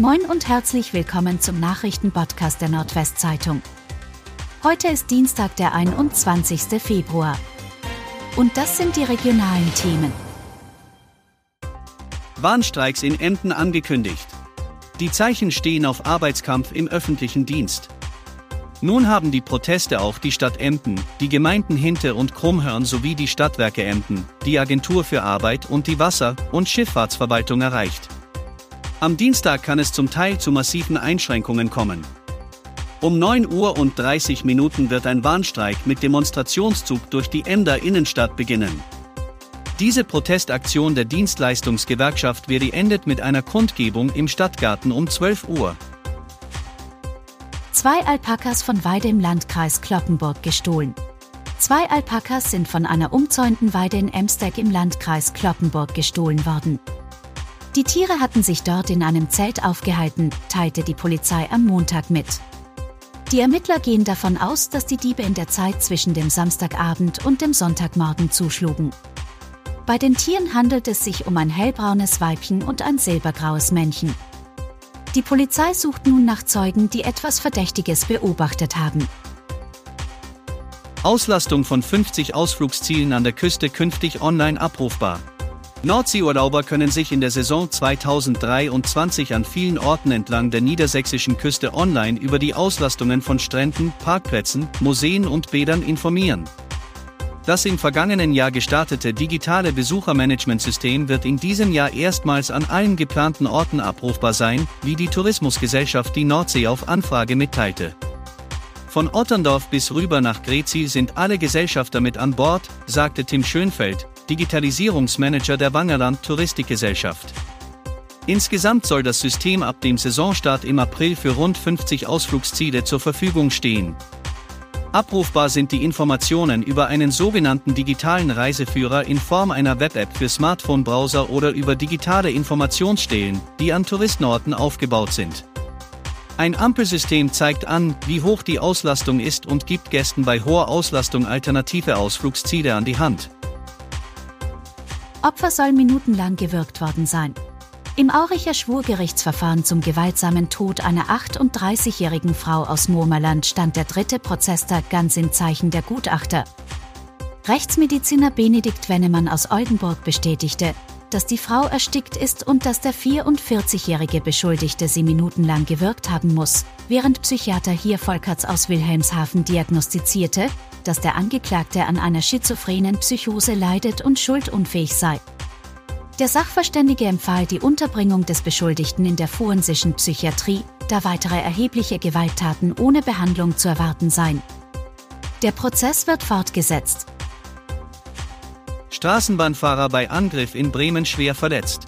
Moin und herzlich willkommen zum Nachrichtenpodcast der Nordwestzeitung. Heute ist Dienstag, der 21. Februar. Und das sind die regionalen Themen. Warnstreiks in Emden angekündigt. Die Zeichen stehen auf Arbeitskampf im öffentlichen Dienst. Nun haben die Proteste auch die Stadt Emden, die Gemeinden Hinte und Krummhörn sowie die Stadtwerke Emden, die Agentur für Arbeit und die Wasser- und Schifffahrtsverwaltung erreicht. Am Dienstag kann es zum Teil zu massiven Einschränkungen kommen. Um 9 Uhr und 30 Minuten wird ein Warnstreik mit Demonstrationszug durch die Emder Innenstadt beginnen. Diese Protestaktion der Dienstleistungsgewerkschaft Veri endet mit einer Kundgebung im Stadtgarten um 12 Uhr. Zwei Alpakas von Weide im Landkreis Cloppenburg gestohlen. Zwei Alpakas sind von einer umzäunten Weide in Emsteg im Landkreis Cloppenburg gestohlen worden. Die Tiere hatten sich dort in einem Zelt aufgehalten, teilte die Polizei am Montag mit. Die Ermittler gehen davon aus, dass die Diebe in der Zeit zwischen dem Samstagabend und dem Sonntagmorgen zuschlugen. Bei den Tieren handelt es sich um ein hellbraunes Weibchen und ein silbergraues Männchen. Die Polizei sucht nun nach Zeugen, die etwas Verdächtiges beobachtet haben. Auslastung von 50 Ausflugszielen an der Küste künftig online abrufbar. Nordseeurlauber können sich in der Saison 2023 an vielen Orten entlang der niedersächsischen Küste online über die Auslastungen von Stränden, Parkplätzen, Museen und Bädern informieren. Das im vergangenen Jahr gestartete digitale Besuchermanagementsystem wird in diesem Jahr erstmals an allen geplanten Orten abrufbar sein, wie die Tourismusgesellschaft die Nordsee auf Anfrage mitteilte. Von Otterndorf bis rüber nach Grezil sind alle Gesellschafter mit an Bord, sagte Tim Schönfeld, Digitalisierungsmanager der Wangerland Touristikgesellschaft. Insgesamt soll das System ab dem Saisonstart im April für rund 50 Ausflugsziele zur Verfügung stehen. Abrufbar sind die Informationen über einen sogenannten digitalen Reiseführer in Form einer Web-App für Smartphone-Browser oder über digitale Informationsstelen, die an Touristenorten aufgebaut sind. Ein Ampelsystem zeigt an, wie hoch die Auslastung ist und gibt Gästen bei hoher Auslastung alternative Ausflugsziele an die Hand. Opfer soll minutenlang gewürgt worden sein. Im Auricher Schwurgerichtsverfahren zum gewaltsamen Tod einer 38-jährigen Frau aus Murmerland stand der dritte Prozesstag ganz im Zeichen der Gutachter. Rechtsmediziner Benedikt Wennemann aus Oldenburg bestätigte, dass die Frau erstickt ist und dass der 44-jährige Beschuldigte sie minutenlang gewirkt haben muss, während Psychiater hier Volkerts aus Wilhelmshaven diagnostizierte, dass der Angeklagte an einer schizophrenen Psychose leidet und schuldunfähig sei. Der Sachverständige empfahl die Unterbringung des Beschuldigten in der forensischen Psychiatrie, da weitere erhebliche Gewalttaten ohne Behandlung zu erwarten seien. Der Prozess wird fortgesetzt. Straßenbahnfahrer bei Angriff in Bremen schwer verletzt.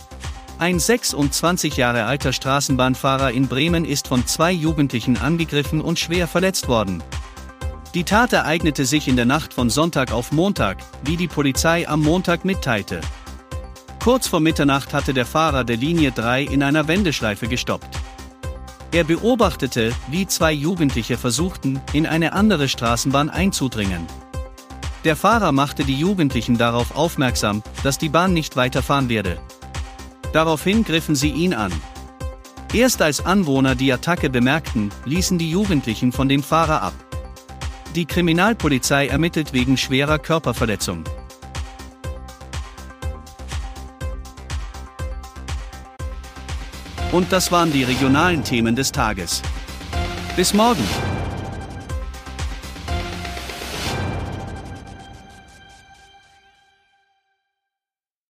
Ein 26 Jahre alter Straßenbahnfahrer in Bremen ist von zwei Jugendlichen angegriffen und schwer verletzt worden. Die Tat ereignete sich in der Nacht von Sonntag auf Montag, wie die Polizei am Montag mitteilte. Kurz vor Mitternacht hatte der Fahrer der Linie 3 in einer Wendeschleife gestoppt. Er beobachtete, wie zwei Jugendliche versuchten, in eine andere Straßenbahn einzudringen. Der Fahrer machte die Jugendlichen darauf aufmerksam, dass die Bahn nicht weiterfahren werde. Daraufhin griffen sie ihn an. Erst als Anwohner die Attacke bemerkten, ließen die Jugendlichen von dem Fahrer ab. Die Kriminalpolizei ermittelt wegen schwerer Körperverletzung. Und das waren die regionalen Themen des Tages. Bis morgen!